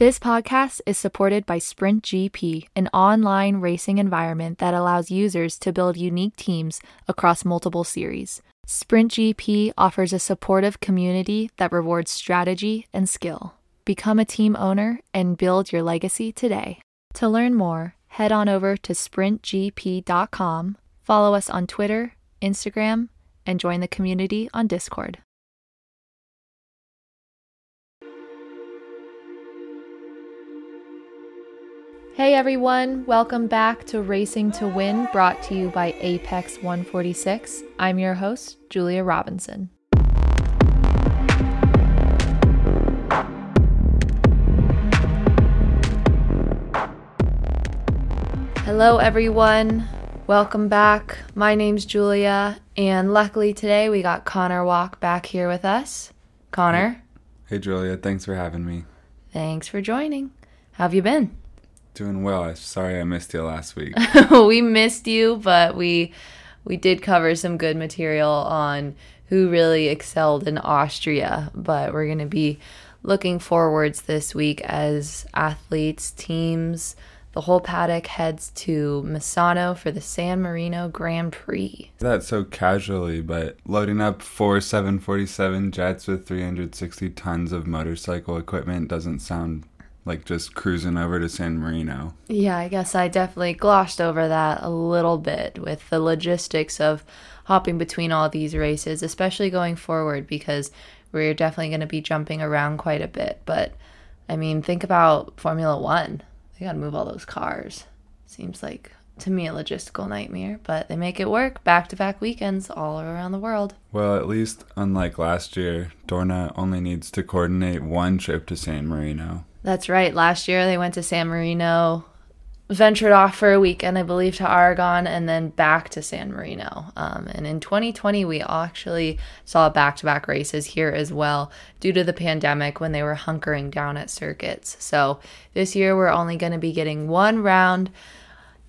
This podcast is supported by Sprint GP, an online racing environment that allows users to build unique teams across multiple series. Sprint GP offers a supportive community that rewards strategy and skill. Become a team owner and build your legacy today. To learn more, head on over to sprintgp.com, follow us on Twitter, Instagram, and join the community on Discord. Hey everyone, welcome back to Racing to Win, brought to you by Apex 146. I'm your host, Julia Robinson. Hello everyone, welcome back. My name's Julia, and luckily today we got Connor Walk back here with us. Connor, Hey Julia, thanks for having me. thanks for joining. How have you been? Doing well. I'm sorry I missed you last week. we missed you, but we we did cover some good material on who really excelled in Austria. But we're going to be looking forwards this week as athletes, teams, the whole paddock heads to Misano for the San Marino Grand Prix. That's so casually, but loading up four 747 jets with 360 tons of motorcycle equipment doesn't sound like just cruising over to San Marino. Yeah, I guess I definitely glossed over that a little bit with the logistics of hopping between all these races, especially going forward because we're definitely going to be jumping around quite a bit. But I mean, think about Formula One. They got to move all those cars. Seems like to me a logistical nightmare, but they make it work back to back weekends all around the world. Well, at least unlike last year, Dorna only needs to coordinate one trip to San Marino. That's right. Last year they went to San Marino, ventured off for a weekend, I believe, to Aragon, and then back to San Marino. Um, and in 2020, we actually saw back to back races here as well due to the pandemic when they were hunkering down at circuits. So this year we're only going to be getting one round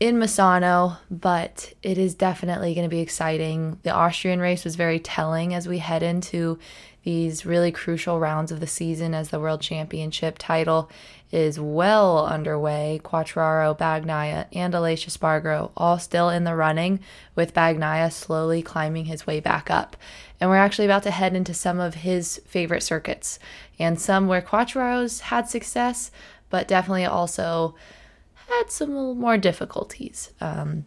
in Misano, but it is definitely going to be exciting. The Austrian race was very telling as we head into these really crucial rounds of the season as the World Championship title is well underway. Quartararo, Bagnaia, and Aleix Espargaro all still in the running, with Bagnaia slowly climbing his way back up. And we're actually about to head into some of his favorite circuits and some where Quartararo's had success, but definitely also had some more difficulties. Um,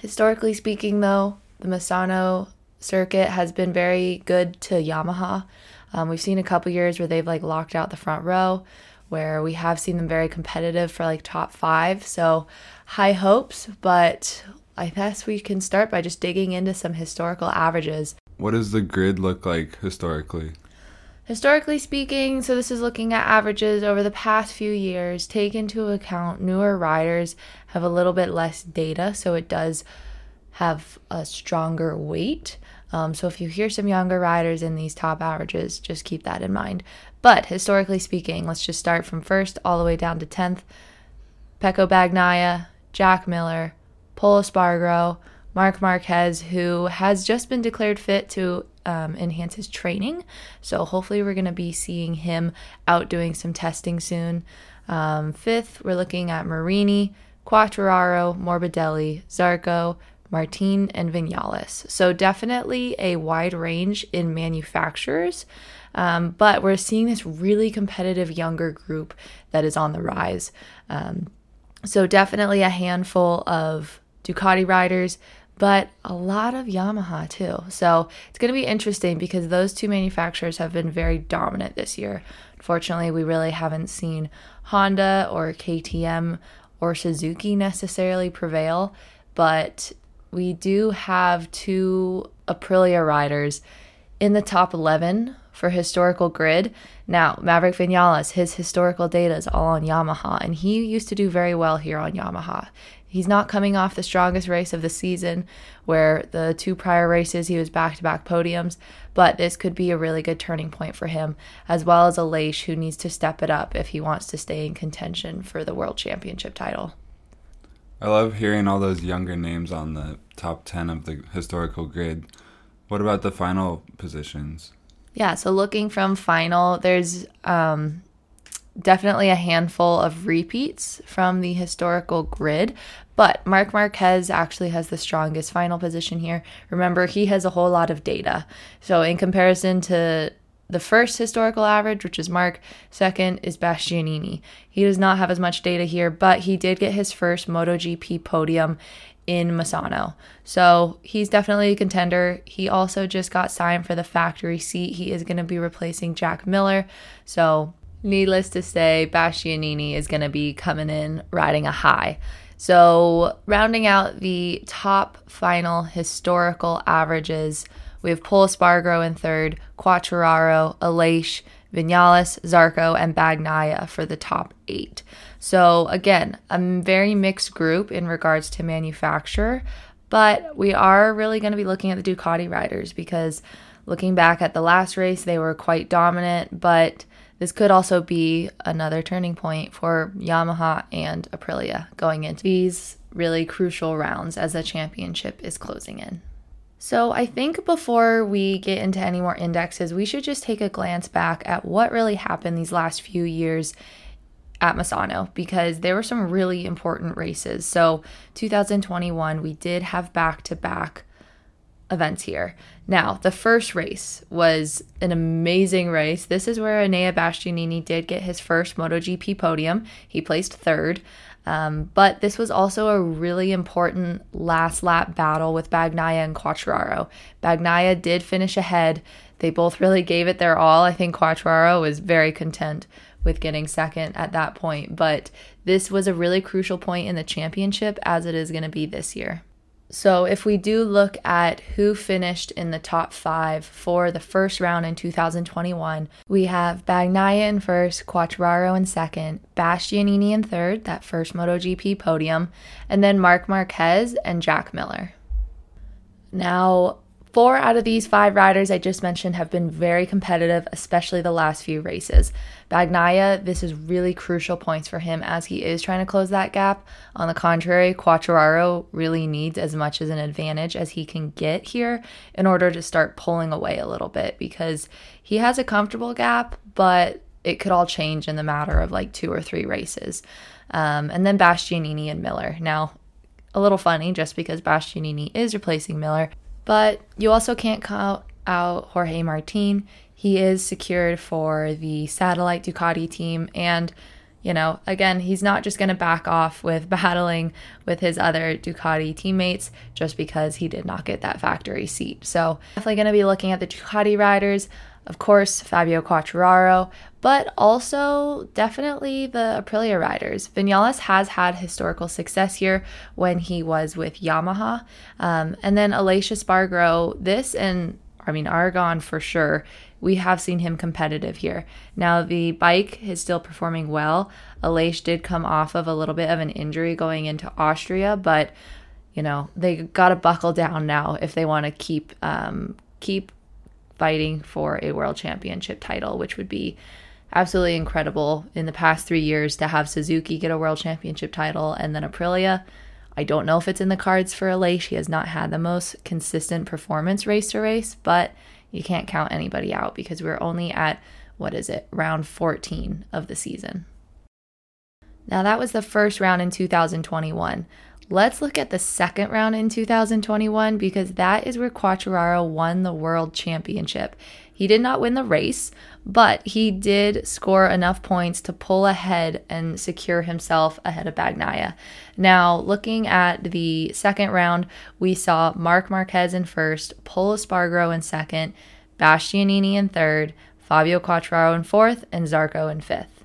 historically speaking, though, the Misano circuit has been very good to Yamaha. Um, we've seen a couple years where they've like locked out the front row, where we have seen them very competitive for like top five. So high hopes, but I guess we can start by just digging into some historical averages. What does the grid look like historically? Historically speaking, so this is looking at averages over the past few years, take into account newer riders have a little bit less data, so it does have a stronger weight. Um, so if you hear some younger riders in these top averages, just keep that in mind. But historically speaking, let's just start from first all the way down to 10th. Pecco Bagnaia, Jack Miller, Pol Espargaro, Marc Marquez, who has just been declared fit to um, enhance his training. So hopefully, we're going to be seeing him out doing some testing soon. Um, fifth, we're looking at Marini, Quartararo, Morbidelli, Zarco, Martin, and Vinales. So definitely a wide range in manufacturers. Um, but we're seeing this really competitive younger group that is on the rise. Um, so definitely a handful of Ducati riders, but a lot of Yamaha too. So it's going to be interesting because those two manufacturers have been very dominant this year. Unfortunately, we really haven't seen Honda or KTM or Suzuki necessarily prevail, but we do have two Aprilia riders in the top 11 for historical grid. Now, Maverick Vinales, his historical data is all on Yamaha, and he used to do very well here on Yamaha. He's not coming off the strongest race of the season, where the two prior races he was back to back podiums, but this could be a really good turning point for him, as well as Aleix, who needs to step it up if he wants to stay in contention for the World Championship title. I love hearing all those younger names on the top 10 of the historical grid. What about the final positions? Yeah, so looking from final, there's um, definitely a handful of repeats from the historical grid, but Marc Marquez actually has the strongest final position here. Remember, he has a whole lot of data. So, in comparison to the first historical average, which is Marc, second is Bastianini. He does not have as much data here, but he did get his first MotoGP podium in Misano. So he's definitely a contender. He also just got signed for the factory seat. He is going to be replacing Jack Miller. So, needless to say, Bastianini is going to be coming in riding a high. So, rounding out the top final historical averages, we have Pol Espargaro in third, Quartararo, Aleix, Vinales, Zarco, and Bagnaia for the top eight. So, again, a very mixed group in regards to manufacturer, but we are really going to be looking at the Ducati riders because looking back at the last race, they were quite dominant, but this could also be another turning point for Yamaha and Aprilia going into these really crucial rounds as the championship is closing in. So, I think before we get into any more indexes, we should just take a glance back at what really happened these last few years at Misano because there were some really important races. So, 2021, we did have back to back events here. Now, the first race was an amazing race. This is where Enea Bastianini did get his first MotoGP podium. He placed third. Um, but this was also a really important last lap battle with Bagnaia and Quartararo. Bagnaia did finish ahead. They both really gave it their all. I think Quartararo was very content with getting second at that point, but this was a really crucial point in the championship as it is going to be this year. So, if we do look at who finished in the top five for the first round in 2021, we have Bagnaia in first, Quartararo in second, Bastianini in third, that first MotoGP podium, and then Marc Marquez and Jack Miller. Now, Four out of these five riders I just mentioned have been very competitive, especially the last few races. Bagnaia, this is really crucial points for him as he is trying to close that gap. On the contrary, Quartararo really needs as much as an advantage as he can get here in order to start pulling away a little bit because he has a comfortable gap, but it could all change in the matter of like two or three races. Um, and then Bastianini and Miller. Now, a little funny just because Bastianini is replacing Miller. But you also can't count out Jorge Martin. He is secured for the satellite Ducati team. And, you know, again, he's not just going to back off with battling with his other Ducati teammates just because he did not get that factory seat. So, definitely going to be looking at the Ducati riders of course, Fabio Quartararo, but also definitely the Aprilia riders. Vinales has had historical success here when he was with Yamaha. Um, and then Aleix Espargaro, this and I mean, Aragon for sure. We have seen him competitive here. Now, the bike is still performing well. Aleix did come off of a little bit of an injury going into Austria, but you know they got to buckle down now if they want to keep um, keep fighting for a world championship title, which would be absolutely incredible in the past three years to have Suzuki get a world championship title and then Aprilia. I don't know if it's in the cards for Aleix. She has not had the most consistent performance race to race, but you can't count anybody out because we're only at, what is it, round 14 of the season. Now, that was the first round in 2021. Let's look at the second round in 2021 because that is where Quartararo won the world championship. He did not win the race, but he did score enough points to pull ahead and secure himself ahead of Bagnaia. Now, looking at the second round, we saw Marc Marquez in first, Pol Espargaro in second, Bastianini in third, Fabio Quartararo in fourth, and Zarco in fifth.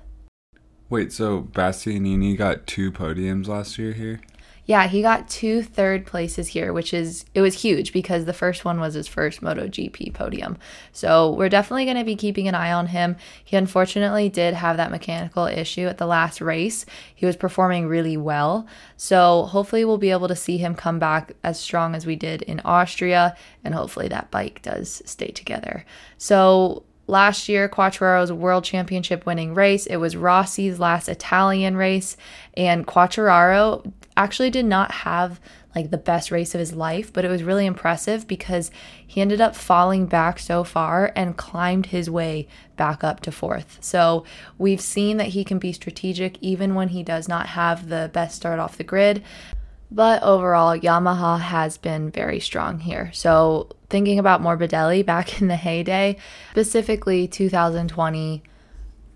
Wait, so Bastianini got two podiums last year here? Yeah, he got two third places here, which is it was huge because the first one was his first MotoGP podium. So we're definitely going to be keeping an eye on him. He unfortunately did have that mechanical issue at the last race. He was performing really well, so hopefully we'll be able to see him come back as strong as we did in Austria, and hopefully that bike does stay together. So last year, Quartararo's world championship winning race. It was Rossi's last Italian race, and Quartararo actually did not have like the best race of his life, but it was really impressive because he ended up falling back so far and climbed his way back up to fourth. So we've seen that he can be strategic even when he does not have the best start off the grid. But overall, Yamaha has been very strong here. So, thinking about Morbidelli back in the heyday, specifically 2020,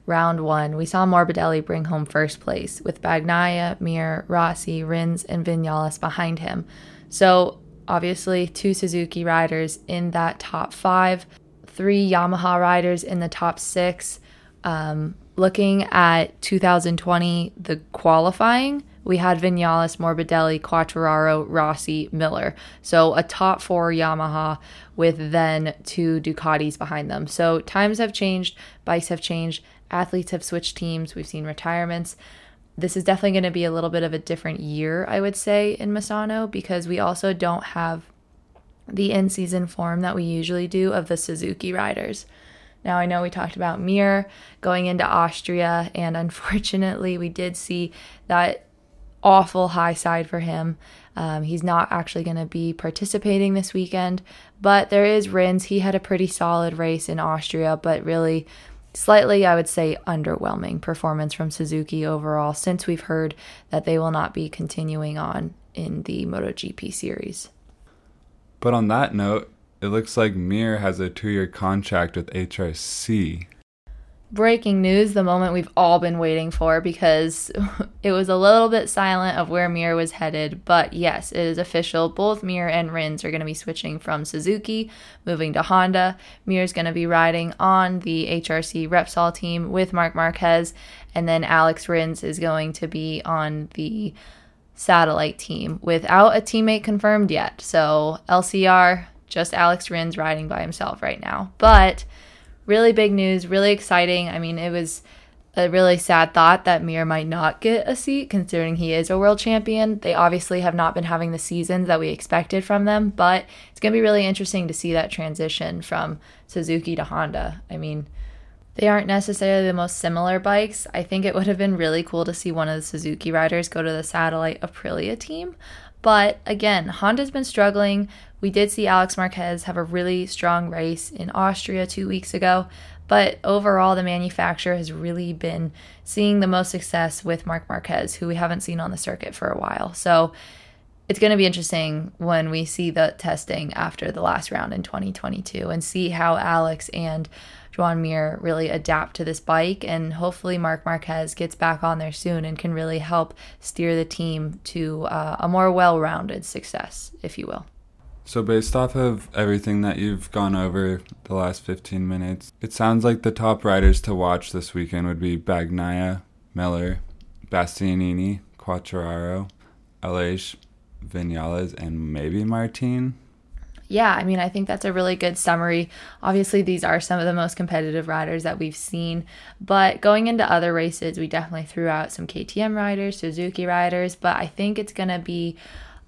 round one, we saw Morbidelli bring home first place with Bagnaia, Mir, Rossi, Rins, and Vinales behind him. So, obviously, two Suzuki riders in that top five, three Yamaha riders in the top six. Um, looking at 2020, the qualifying, we had Vinales, Morbidelli, Quartararo, Rossi, Miller. So a top four Yamaha with then two Ducatis behind them. So times have changed, bikes have changed, athletes have switched teams, we've seen retirements. This is definitely going to be a little bit of a different year, I would say, in Misano because we also don't have the in season form that we usually do of the Suzuki riders. Now, I know we talked about Mir going into Austria, and unfortunately, we did see that awful high side for him. Um, he's not actually going to be participating this weekend, but there is Rins. He had a pretty solid race in Austria, but really slightly, I would say, underwhelming performance from Suzuki overall since we've heard that they will not be continuing on in the MotoGP series. But on that note, it looks like Mir has a two year contract with HRC breaking news, the moment we've all been waiting for because it was a little bit silent of where Mir was headed. But yes, it is official. Both Mir and Rins are going to be switching from Suzuki, moving to Honda. Mir is going to be riding on the HRC Repsol team with Marc Marquez, and then Alex Rins is going to be on the satellite team without a teammate confirmed yet. So LCR, just Alex Rins riding by himself right now. But really big news, really exciting. I mean, it was a really sad thought that Mir might not get a seat considering he is a world champion. They obviously have not been having the seasons that we expected from them, but it's going to be really interesting to see that transition from Suzuki to Honda. I mean, they aren't necessarily the most similar bikes. I think it would have been really cool to see one of the Suzuki riders go to the satellite Aprilia team. But again, Honda's been struggling we did see Alex Marquez have a really strong race in Austria two weeks ago, but overall, the manufacturer has really been seeing the most success with Marc Marquez, who we haven't seen on the circuit for a while. So it's going to be interesting when we see the testing after the last round in 2022 and see how Alex and Joan Mir really adapt to this bike. And hopefully, Marc Marquez gets back on there soon and can really help steer the team to uh, a more well rounded success, if you will. So, based off of everything that you've gone over the last 15 minutes, it sounds like the top riders to watch this weekend would be Bagnaia, Miller, Bastianini, Quartararo, Aleix, Vinales, and maybe Martin. Yeah, I mean, I think that's a really good summary. Obviously, these are some of the most competitive riders that we've seen, but going into other races, we definitely threw out some KTM riders, Suzuki riders, but I think it's going to be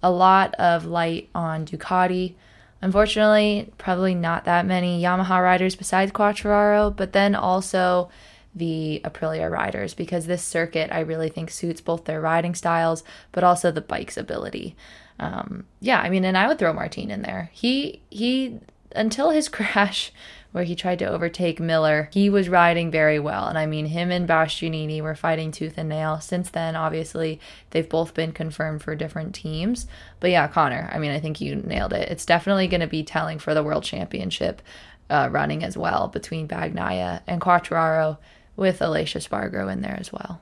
a lot of light on Ducati. Unfortunately, probably not that many Yamaha riders besides Quartararo, but then also the Aprilia riders because this circuit I really think suits both their riding styles but also the bike's ability. Um, yeah, I mean, and I would throw Martin in there. He he until his crash where he tried to overtake Miller, he was riding very well. And I mean, him and Bastianini were fighting tooth and nail. Since then, obviously, they've both been confirmed for different teams. But yeah, Connor, I mean, I think you nailed it. It's definitely going to be telling for the World Championship uh, running as well between Bagnaia and Quartararo with Aleix Espargaro in there as well.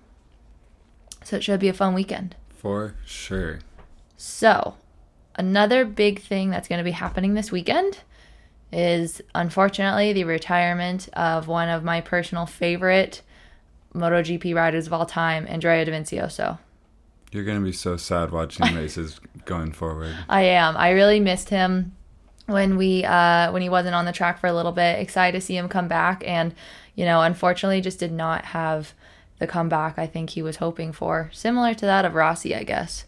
So it should be a fun weekend. For sure. So, another big thing that's going to be happening this weekend is unfortunately the retirement of one of my personal favorite MotoGP riders of all time, Andrea Dovizioso. You're going to be so sad watching races going forward. I am. I really missed him when we uh, when he wasn't on the track for a little bit. Excited to see him come back, and you know, unfortunately, just did not have the comeback I think he was hoping for. Similar to that of Rossi, I guess.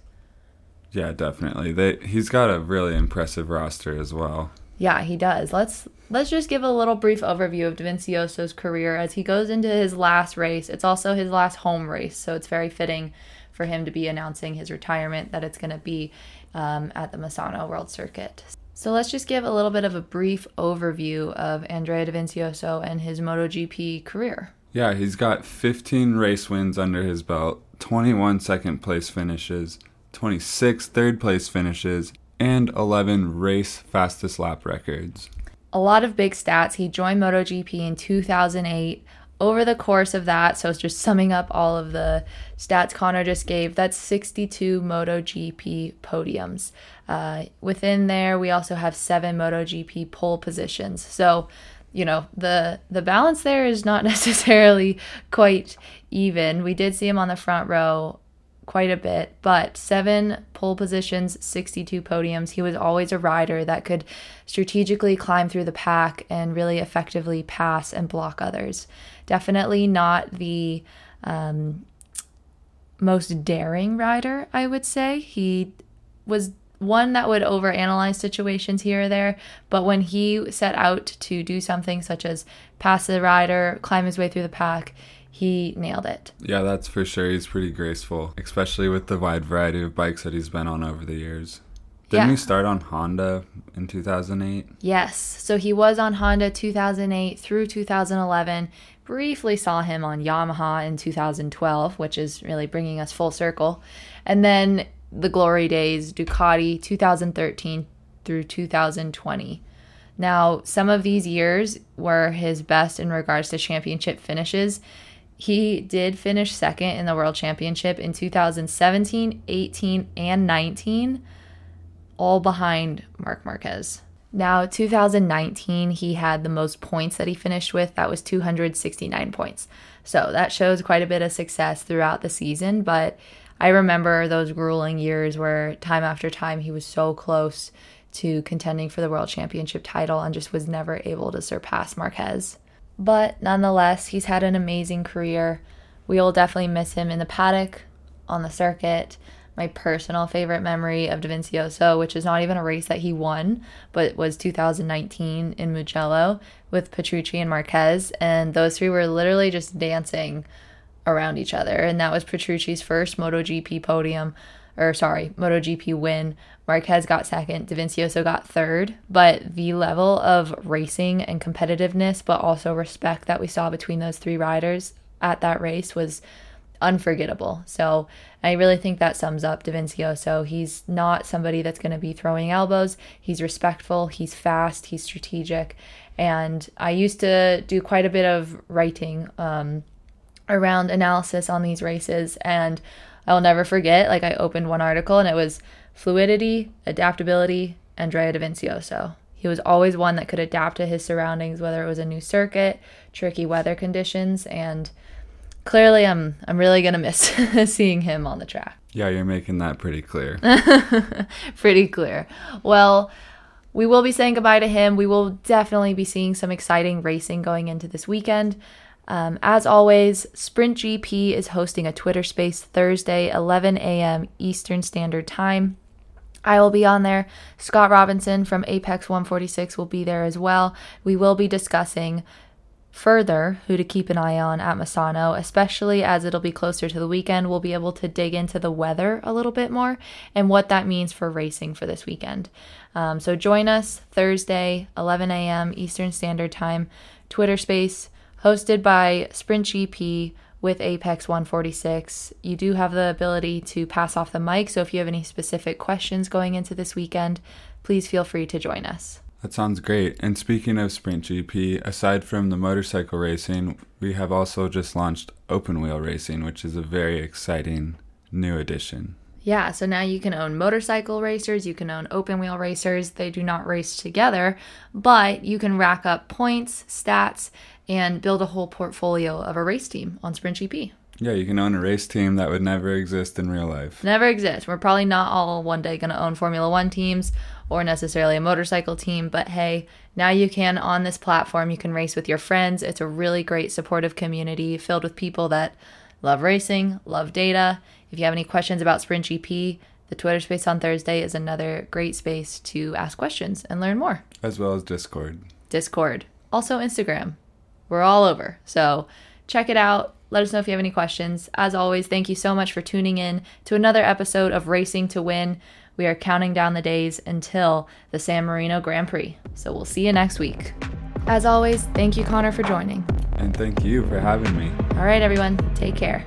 Yeah, definitely. They he's got a really impressive roster as well. Yeah, he does. Let's let's just give a little brief overview of Dovizioso's career as he goes into his last race. It's also his last home race, so it's very fitting for him to be announcing his retirement that it's going to be um, at the Misano World Circuit. So let's just give a little bit of a brief overview of Andrea Dovizioso and his MotoGP career. Yeah, he's got 15 race wins under his belt, 21 second place finishes, 26 third place finishes, and 11 race fastest lap records. A lot of big stats. He joined MotoGP in 2008. Over the course of that, so it's just summing up all of the stats Connor just gave, that's 62 MotoGP podiums. Uh, within there, we also have seven MotoGP pole positions. So, you know, the the balance there is not necessarily quite even. We did see him on the front row quite a bit, but seven pole positions, 62 podiums. He was always a rider that could strategically climb through the pack and really effectively pass and block others. Definitely not the um, most daring rider, I would say. He was one that would overanalyze situations here or there, but when he set out to do something such as pass the rider, climb his way through the pack, he nailed it. Yeah, that's for sure. He's pretty graceful, especially with the wide variety of bikes that he's been on over the years. Didn't Yeah. he start on Honda in 2008? Yes, so he was on Honda 2008 through 2011. Briefly saw him on Yamaha in 2012, which is really bringing us full circle. And then the glory days, Ducati 2013 through 2020. Now, some of these years were his best in regards to championship finishes. He did finish second in the World Championship in 2017, 18, and 19 all behind Marc Marquez. Now, 2019, he had the most points that he finished with. That was 269 points. So that shows quite a bit of success throughout the season. But I remember those grueling years where time after time he was so close to contending for the world championship title and just was never able to surpass Marquez. But nonetheless, he's had an amazing career. We will definitely miss him in the paddock, on the circuit. My personal favorite memory of Dovizioso, which is not even a race that he won, but was 2019 in Mugello with Petrucci and Marquez, and those three were literally just dancing around each other, and that was Petrucci's first MotoGP podium, or sorry, MotoGP win. Marquez got second, Dovizioso got third, but the level of racing and competitiveness, but also respect that we saw between those three riders at that race was unforgettable. So I really think that sums up Dovizioso. He's not somebody that's going to be throwing elbows. He's respectful. He's fast. He's strategic. And I used to do quite a bit of writing um, around analysis on these races, and I'll never forget. Like I opened one article, and it was fluidity, adaptability, Andrea Dovizioso. He was always one that could adapt to his surroundings, whether it was a new circuit, tricky weather conditions, and clearly I'm I'm really gonna miss seeing him on the track. Yeah, you're making that pretty clear. Pretty clear. Well, we will be saying goodbye to him. We will definitely be seeing some exciting racing going into this weekend. Um, as always, Sprint GP is hosting a Twitter space Thursday, 11 a.m. Eastern Standard Time. I will be on there. Scott Robinson from Apex 146 will be there as well. We will be discussing further who to keep an eye on at Misano, especially as it'll be closer to the weekend. We'll be able to dig into the weather a little bit more and what that means for racing for this weekend. Um, so join us Thursday, 11 a.m. Eastern Standard Time, Twitter Space, hosted by Sprint GP with Apex 146. You do have the ability to pass off the mic, so if you have any specific questions going into this weekend, please feel free to join us. That sounds great. And speaking of Sprint GP, aside from the motorcycle racing, we have also just launched open wheel racing, which is a very exciting new addition. Yeah, so now you can own motorcycle racers, you can own open wheel racers. They do not race together, but you can rack up points, stats, and build a whole portfolio of a race team on Sprint GP. Yeah, you can own a race team that would never exist in real life. Never exist. We're probably not all one day going to own Formula One teams or necessarily a motorcycle team, but hey, now you can on this platform. You can race with your friends. It's a really great supportive community filled with people that love racing, love data. If you have any questions about Sprint GP, The Twitter space on Thursday is another great space to ask questions and learn more. As well as Discord. Discord, also Instagram. We're all over. So check it out. Let us know if you have any questions. As always, thank you so much for tuning in to another episode of Racing to Win. We are counting down the days until the San Marino Grand Prix. So we'll see you next week. As always, thank you, Connor, for joining. And thank you for having me. All right, everyone, take care.